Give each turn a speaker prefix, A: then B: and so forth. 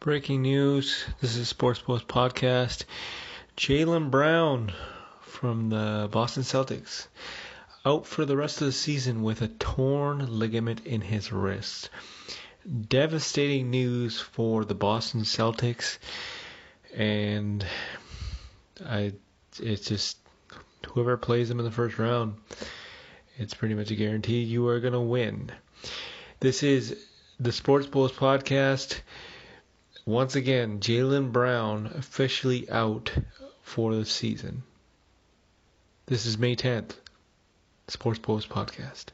A: Breaking news. This is Sports Post Podcast. Jaylen Brown from the Boston Celtics out for the rest of the season with a torn ligament in his wrist. Devastating news for the Boston Celtics, and I, it's just whoever plays them in the first round, it's pretty much a guarantee you are gonna win. This is the Sports Post Podcast. Once again, Jaylen Brown officially out for the season. This is May 10th, Sports Post Podcast.